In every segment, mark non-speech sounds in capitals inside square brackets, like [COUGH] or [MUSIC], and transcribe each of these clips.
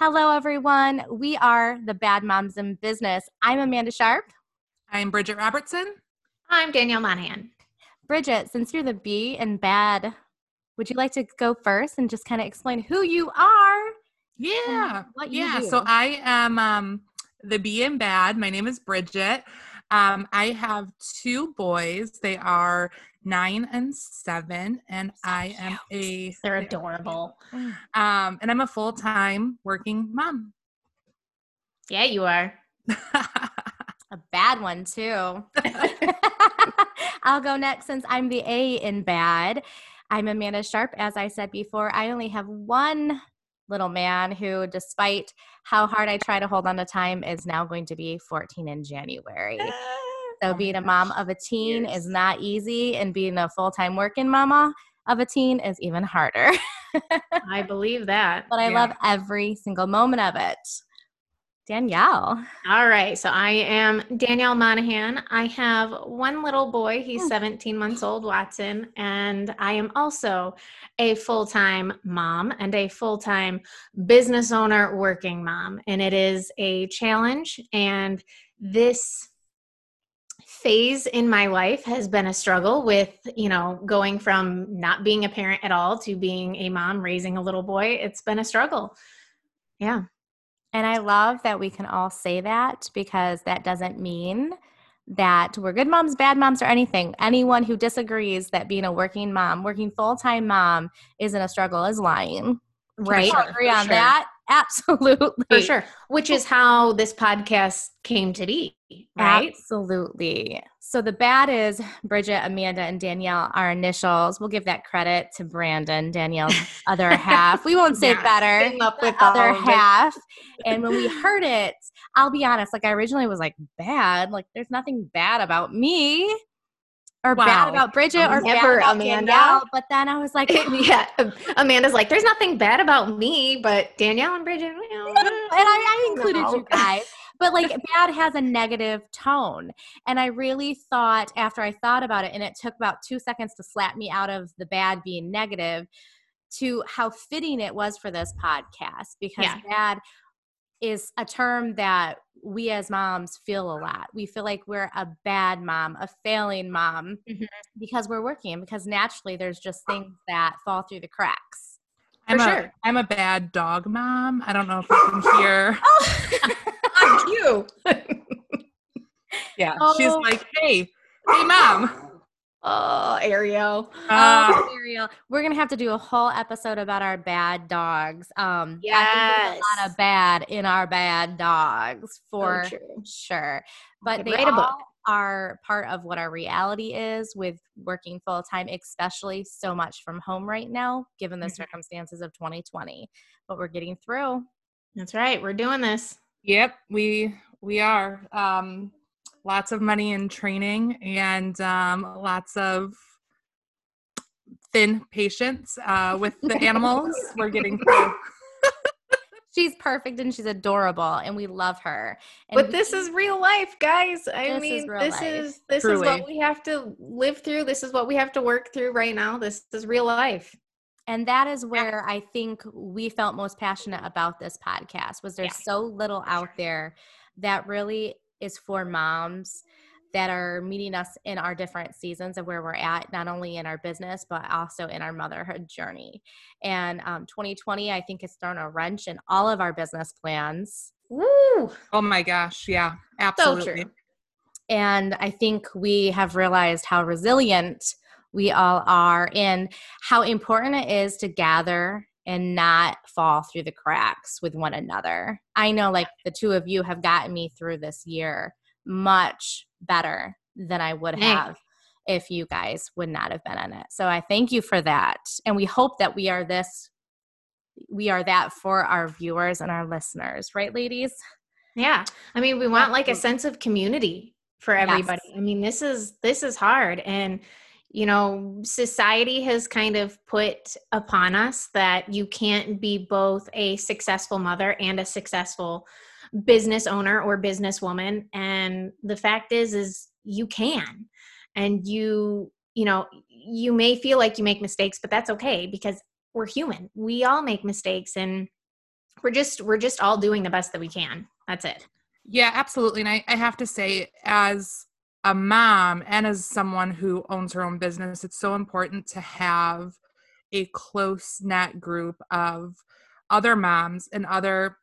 Hello, everyone. We are the Bad Moms in Business. I'm Amanda Sharp. I'm Bridget Robertson. I'm Danielle Monahan. Bridget, since you're the B in bad, would you like to go first and just kind of explain who you are? Yeah. yeah. Do? So I am um, the B in bad. My name is Bridget. Um, I have two boys. They are nine and seven, and so I am a. They're [LAUGHS] adorable. Um, and I'm a full time working mom. Yeah, you are. [LAUGHS] a bad one too. [LAUGHS] I'll go next since I'm the A in bad. I'm Amanda Sharp. As I said before, I only have one little man who, despite how hard I try to hold on to time, is now going to be 14 in January. So, being a mom of a teen is not easy, and being a full time working mama of a teen is even harder. [LAUGHS] I believe that. But I yeah. love every single moment of it. Danielle. All right. So I am Danielle Monahan. I have one little boy. He's hmm. 17 months old, Watson. And I am also a full time mom and a full time business owner, working mom. And it is a challenge. And this phase in my life has been a struggle with, you know, going from not being a parent at all to being a mom raising a little boy. It's been a struggle. Yeah. And I love that we can all say that because that doesn't mean that we're good moms, bad moms, or anything. Anyone who disagrees that being a working mom, working full time mom, isn't a struggle is lying. Right. Sure, agree on sure. that. Absolutely. For sure. Which is how this podcast came to be, right? Absolutely. So the bad is Bridget, Amanda, and Danielle are initials. We'll give that credit to Brandon, Danielle's other half. We won't [LAUGHS] say yeah, better. Up with other half. and when we [LAUGHS] heard it, I'll be honest, like I originally was like, bad. Like there's nothing bad about me or wow. bad about Bridget or Never, bad about Amanda. Danielle. But then I was like, [LAUGHS] yeah, Amanda's like, there's nothing bad about me, but Danielle and Bridget, you know, and I, I included you guys. But like [LAUGHS] bad has a negative tone. And I really thought after I thought about it, and it took about two seconds to slap me out of the bad being negative to how fitting it was for this podcast because yeah. bad is a term that we as moms feel a lot. We feel like we're a bad mom, a failing mom mm-hmm. because we're working, because naturally there's just things that fall through the cracks. I'm For a, sure. I'm a bad dog mom. I don't know if you can hear. [LAUGHS] oh, [LAUGHS] [LAUGHS] you. yeah. Oh. She's like, hey, hey, mom. Oh, Ariel. Uh, oh, Ariel. We're gonna have to do a whole episode about our bad dogs. Um, yes, a lot of bad in our bad dogs for sure. But they all are part of what our reality is with working full time, especially so much from home right now, given the mm-hmm. circumstances of 2020. But we're getting through. That's right. We're doing this. Yep, we we are. Um, lots of money in training and um, lots of thin patience uh, with the animals. [LAUGHS] We're getting through. [LAUGHS] she's perfect and she's adorable and we love her. And but this is real life, guys. I mean, is this life. is this Truly. is what we have to live through. This is what we have to work through right now. This is real life. And that is where I think we felt most passionate about this podcast was there's yeah. so little out there that really is for moms that are meeting us in our different seasons of where we're at, not only in our business, but also in our motherhood journey. And um, 2020, I think, has thrown a wrench in all of our business plans. Woo! Oh my gosh. Yeah, absolutely. So and I think we have realized how resilient we all are and how important it is to gather and not fall through the cracks with one another. I know like the two of you have gotten me through this year much better than I would have if you guys would not have been in it. So I thank you for that. And we hope that we are this we are that for our viewers and our listeners, right ladies? Yeah. I mean, we want like a sense of community for everybody. Yes. I mean, this is this is hard and you know, society has kind of put upon us that you can't be both a successful mother and a successful business owner or businesswoman. And the fact is, is you can. And you, you know, you may feel like you make mistakes, but that's okay because we're human. We all make mistakes. And we're just we're just all doing the best that we can. That's it. Yeah, absolutely. And I, I have to say, as a mom and as someone who owns her own business, it's so important to have a close net group of other moms and other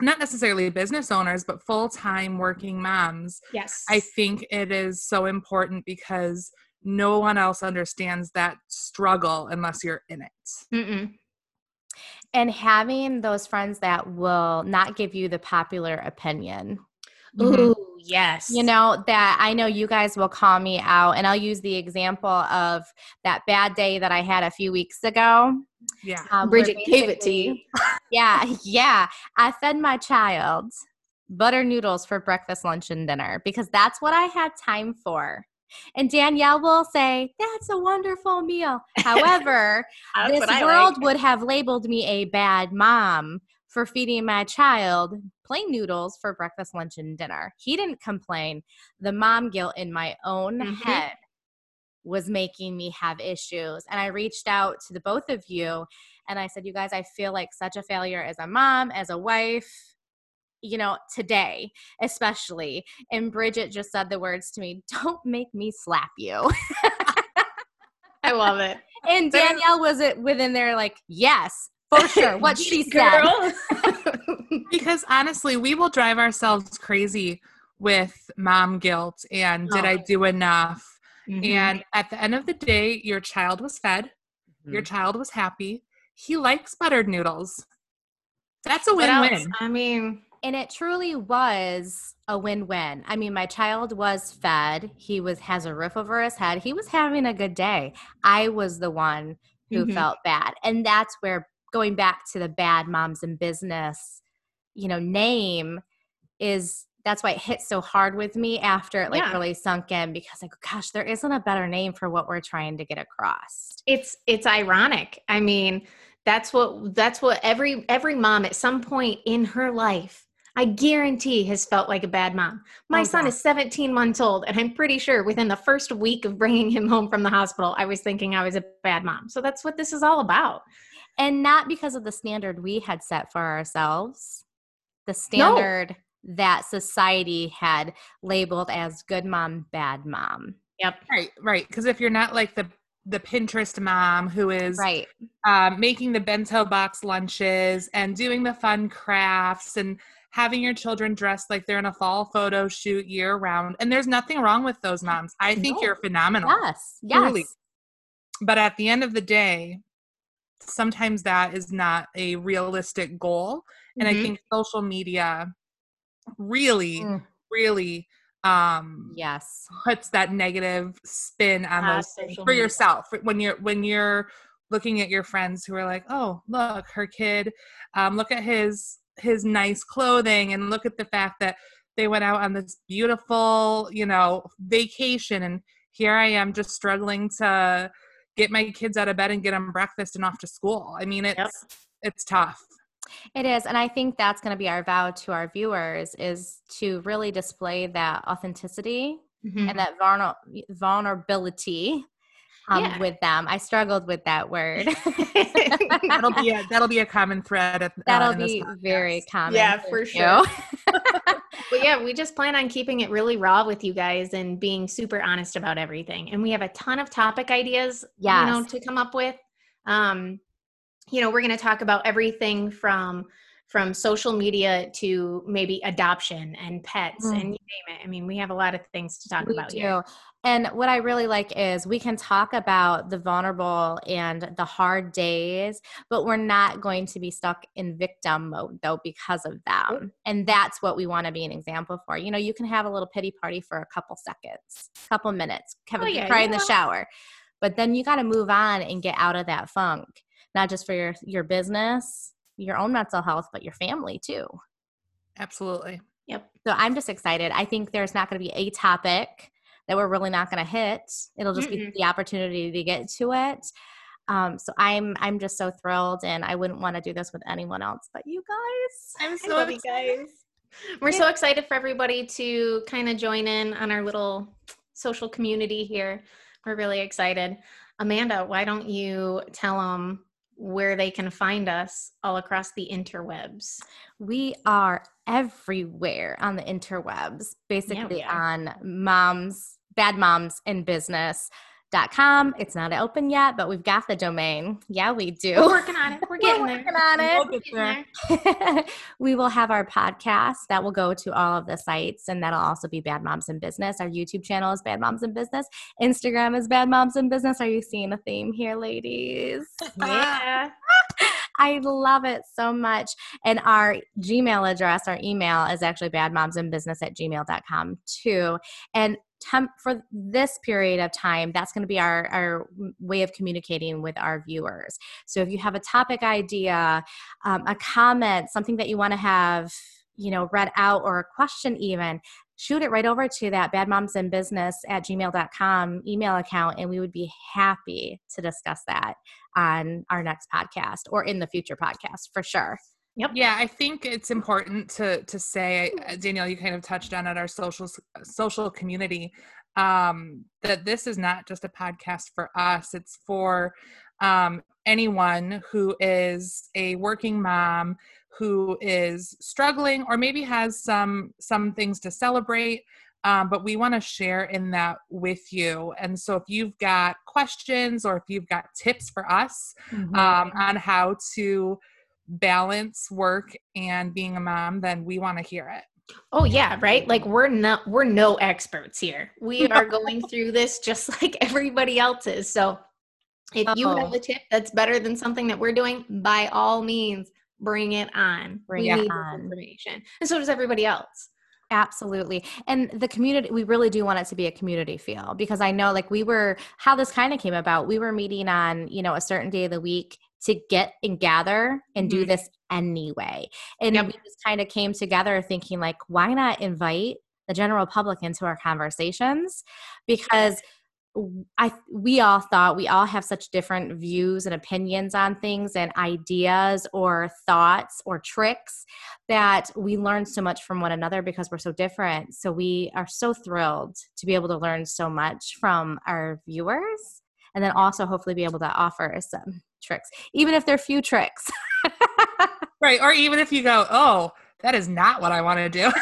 not necessarily business owners but full-time working moms. Yes. I think it is so important because no one else understands that struggle unless you're in it. Mm-mm. and having those friends that will not give you the popular opinion. Mm-hmm. Ooh, yes. You know, that I know you guys will call me out, and I'll use the example of that bad day that I had a few weeks ago. Yeah. Um, Bridget gave it to you. yeah. Yeah. I fed my child butter noodles for breakfast, lunch, and dinner because that's what I had time for. And Danielle will say, That's a wonderful meal. [LAUGHS] However, this world like. would have labeled me a bad mom for feeding my child plain noodles for breakfast, lunch, and dinner. He didn't complain. The mom guilt in my own mm-hmm. head was making me have issues. And I reached out to the both of you and I said, You guys, I feel like such a failure as a mom, as a wife, you know, today, especially. And Bridget just said the words to me [LAUGHS] Don't make me slap you. I love it. [LAUGHS] And Danielle was it within there like, yes, for sure. What she said. [LAUGHS] because honestly, we will drive ourselves crazy with mom guilt and oh. did I oh. do enough? Mm-hmm. And at the end of the day, your child was fed, mm-hmm. your child was happy. He likes buttered noodles. That's a win win. I mean, and it truly was a win-win. I mean, my child was fed. He was has a roof over his head. He was having a good day. I was the one who mm-hmm. felt bad. And that's where going back to the bad moms in business you know name is that's why it hit so hard with me after it like yeah. really sunk in because like gosh there isn't a better name for what we're trying to get across. It's it's ironic. I mean that's what that's what every every mom at some point in her life i guarantee has felt like a bad mom. My oh, son God. is 17 months old and i'm pretty sure within the first week of bringing him home from the hospital i was thinking i was a bad mom. So that's what this is all about and not because of the standard we had set for ourselves the standard no. that society had labeled as good mom, bad mom. Yep. Right, right. Because if you're not like the the Pinterest mom who is right um, making the bento box lunches and doing the fun crafts and having your children dressed like they're in a fall photo shoot year round. And there's nothing wrong with those moms. I think no. you're phenomenal. Yes. Yes. Truly. But at the end of the day, sometimes that is not a realistic goal and mm-hmm. i think social media really mm. really um yes puts that negative spin on those for media. yourself when you're when you're looking at your friends who are like oh look her kid um look at his his nice clothing and look at the fact that they went out on this beautiful you know vacation and here i am just struggling to get my kids out of bed and get them breakfast and off to school. I mean, it's yep. it's tough. It is, and I think that's going to be our vow to our viewers is to really display that authenticity mm-hmm. and that vulner- vulnerability um, yeah. with them. I struggled with that word. [LAUGHS] that'll be a that'll be a common thread. At, uh, that'll be very common. Yeah, for sure. [LAUGHS] but yeah, we just plan on keeping it really raw with you guys and being super honest about everything. And we have a ton of topic ideas, yes. you know, to come up with. Um, you know, we're going to talk about everything from from social media to maybe adoption and pets mm. and you name it. I mean, we have a lot of things to talk we about do. here. And what I really like is we can talk about the vulnerable and the hard days, but we're not going to be stuck in victim mode though because of them. And that's what we want to be an example for. You know, you can have a little pity party for a couple seconds, couple minutes, Kevin, oh, yeah, cry in the shower. But then you got to move on and get out of that funk, not just for your your business, your own mental health, but your family too. Absolutely. Yep. So I'm just excited. I think there's not going to be a topic that we're really not going to hit. It'll just mm be the opportunity to get to it. Um, so I'm I'm just so thrilled, and I wouldn't want to do this with anyone else but you guys. I'm so excited. guys. We're so excited for everybody to kind of join in on our little social community here. We're really excited. Amanda, why don't you tell them where they can find us all across the interwebs. We are everywhere on the interwebs, basically yeah, on moms, bad moms in business com. It's not open yet, but we've got the domain. Yeah, we do. We're working on it. We're [LAUGHS] getting We're working there. on it. We'll there. [LAUGHS] we will have our podcast that will go to all of the sites, and that'll also be Bad Moms in Business. Our YouTube channel is Bad Moms in Business. Instagram is Bad Moms in Business. Are you seeing a theme here, ladies? [LAUGHS] Yeah. I love it so much. And our Gmail address, our email is actually badmomsinbusiness at gmail.com too. And temp for this period of time that's going to be our, our way of communicating with our viewers. So if you have a topic idea um, a comment something that you want to have you know read out or a question even shoot it right over to that bad moms in business at gmail.com email account and we would be happy to discuss that on our next podcast or in the future podcast for sure Yep. Yeah, I think it's important to to say, uh, Danielle, you kind of touched on it, our social social community, um, that this is not just a podcast for us. It's for um, anyone who is a working mom who is struggling or maybe has some some things to celebrate. Um, but we want to share in that with you. And so, if you've got questions or if you've got tips for us mm-hmm. um, on how to balance work and being a mom, then we want to hear it. Oh yeah, right? Like we're not we're no experts here. We are going [LAUGHS] through this just [LAUGHS] like everybody else is. So if you have oh. a tip that's better than something that we're doing, by all means, bring it on. Bring we it need on. information. And so does everybody else. Absolutely. And the community, we really do want it to be a community feel because I know like we were, how this kind of came about, we were meeting on, you know, a certain day of the week to get and gather and do mm-hmm. this anyway. And yep. we just kind of came together thinking like, why not invite the general public into our conversations? Because I we all thought we all have such different views and opinions on things and ideas or thoughts or tricks that we learn so much from one another because we're so different. So we are so thrilled to be able to learn so much from our viewers and then also hopefully be able to offer some tricks, even if they're few tricks. [LAUGHS] right. Or even if you go, oh, that is not what I want to do.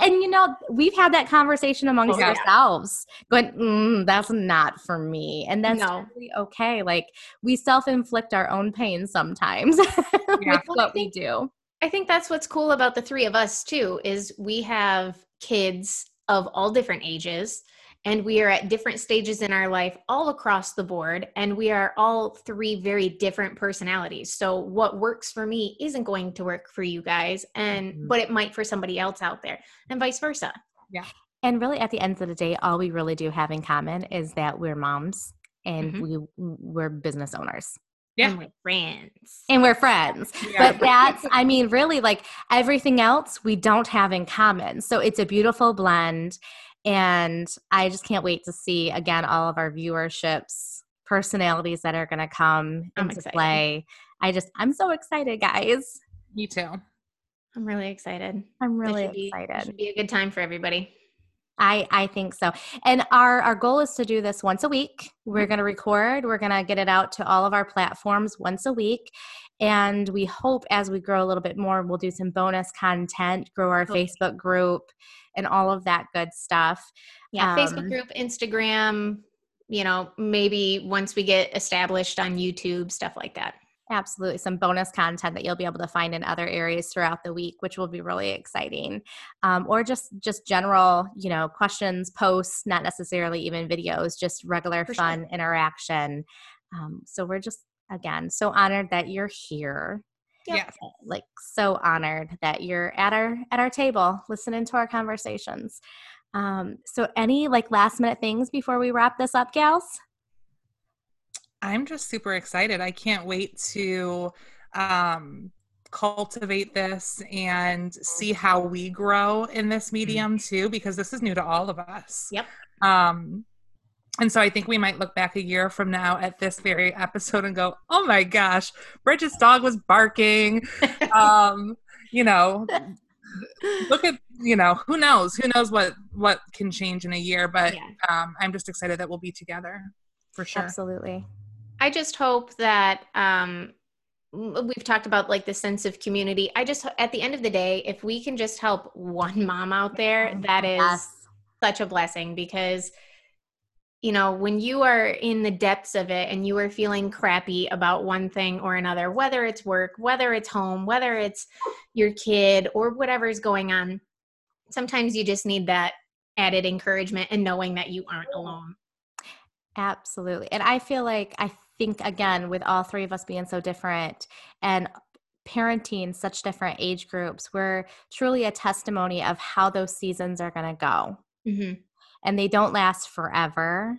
and you know, we've had that conversation amongst okay. ourselves, going, mm, "That's not for me," and that's no. totally okay. Like we self-inflict our own pain sometimes [LAUGHS] yeah. with what we do. I think that's what's cool about the three of us too. Is we have kids of all different ages and we are at different stages in our life all across the board and we are all three very different personalities so what works for me isn't going to work for you guys and mm-hmm. but it might for somebody else out there and vice versa yeah and really at the end of the day all we really do have in common is that we're moms and mm-hmm. we we're business owners yeah. And we're friends. And we're friends. Yeah. But that's, I mean, really like everything else we don't have in common. So it's a beautiful blend. And I just can't wait to see again all of our viewerships, personalities that are going to come I'm into excited. play. I just, I'm so excited, guys. Me too. I'm really excited. I'm really be, excited. should be a good time for everybody. I I think so. And our our goal is to do this once a week. We're mm-hmm. going to record, we're going to get it out to all of our platforms once a week. And we hope as we grow a little bit more, we'll do some bonus content, grow our okay. Facebook group and all of that good stuff. Yeah, um, Facebook group, Instagram, you know, maybe once we get established on YouTube, stuff like that. Absolutely. Some bonus content that you'll be able to find in other areas throughout the week, which will be really exciting. Um, or just just general, you know, questions, posts, not necessarily even videos, just regular For fun sure. interaction. Um, so we're just again so honored that you're here yeah like so honored that you're at our at our table listening to our conversations um so any like last minute things before we wrap this up gals i'm just super excited i can't wait to um cultivate this and see how we grow in this mm-hmm. medium too because this is new to all of us yep um and so I think we might look back a year from now at this very episode and go, "Oh my gosh, Bridget's dog was barking." [LAUGHS] um, you know, [LAUGHS] look at you know who knows who knows what what can change in a year but yeah. um, i'm just excited that we'll be together for sure absolutely I just hope that um, we've talked about like the sense of community. I just, at the end of the day, if we can just help one mom out there, that is yes. such a blessing because you know, when you are in the depths of it and you are feeling crappy about one thing or another, whether it's work, whether it's home, whether it's your kid or whatever is going on, sometimes you just need that added encouragement and knowing that you aren't alone. Absolutely. And I feel like I think again with all three of us being so different and parenting such different age groups, we're truly a testimony of how those seasons are going to go. Mm-hmm. And they don't last forever.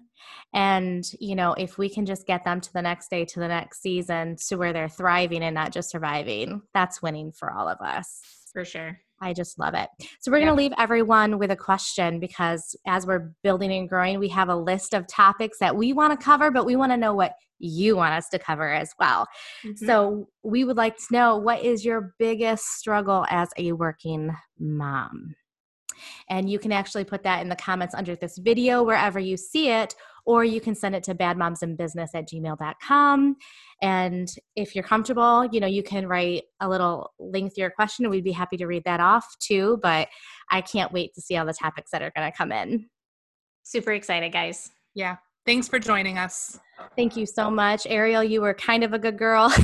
And, you know, if we can just get them to the next day, to the next season, to where they're thriving and not just surviving, that's winning for all of us. For sure. I just love it. So, we're going to leave everyone with a question because as we're building and growing, we have a list of topics that we want to cover, but we want to know what you want us to cover as well. Mm-hmm. So, we would like to know what is your biggest struggle as a working mom? And you can actually put that in the comments under this video wherever you see it, or you can send it to badmomsinbusiness at gmail.com. And if you're comfortable, you know, you can write a little lengthier question and we'd be happy to read that off too. But I can't wait to see all the topics that are going to come in. Super excited, guys. Yeah. Thanks for joining us. Thank you so much. Ariel, you were kind of a good girl. [LAUGHS]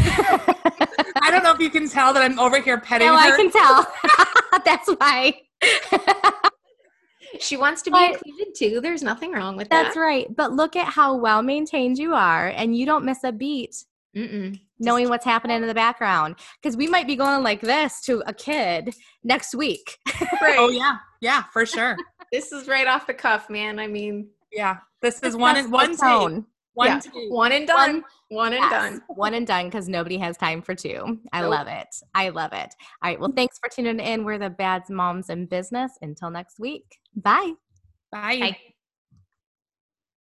I don't know if you can tell that I'm over here petting no, her. I can tell. [LAUGHS] That's why. [LAUGHS] she wants to be but, included too. There's nothing wrong with that's that. That's right. But look at how well maintained you are, and you don't miss a beat. Mm-mm. knowing what's happening in the background because we might be going like this to a kid next week [LAUGHS] right. oh yeah yeah for sure this is right off the cuff man i mean yeah this is one and one tone one, yeah. one and done. One, one and yes. done. [LAUGHS] One and done because nobody has time for two. I nope. love it. I love it. All right. Well mm-hmm. thanks for tuning in. We're the bad moms in business. Until next week. Bye. Bye, bye.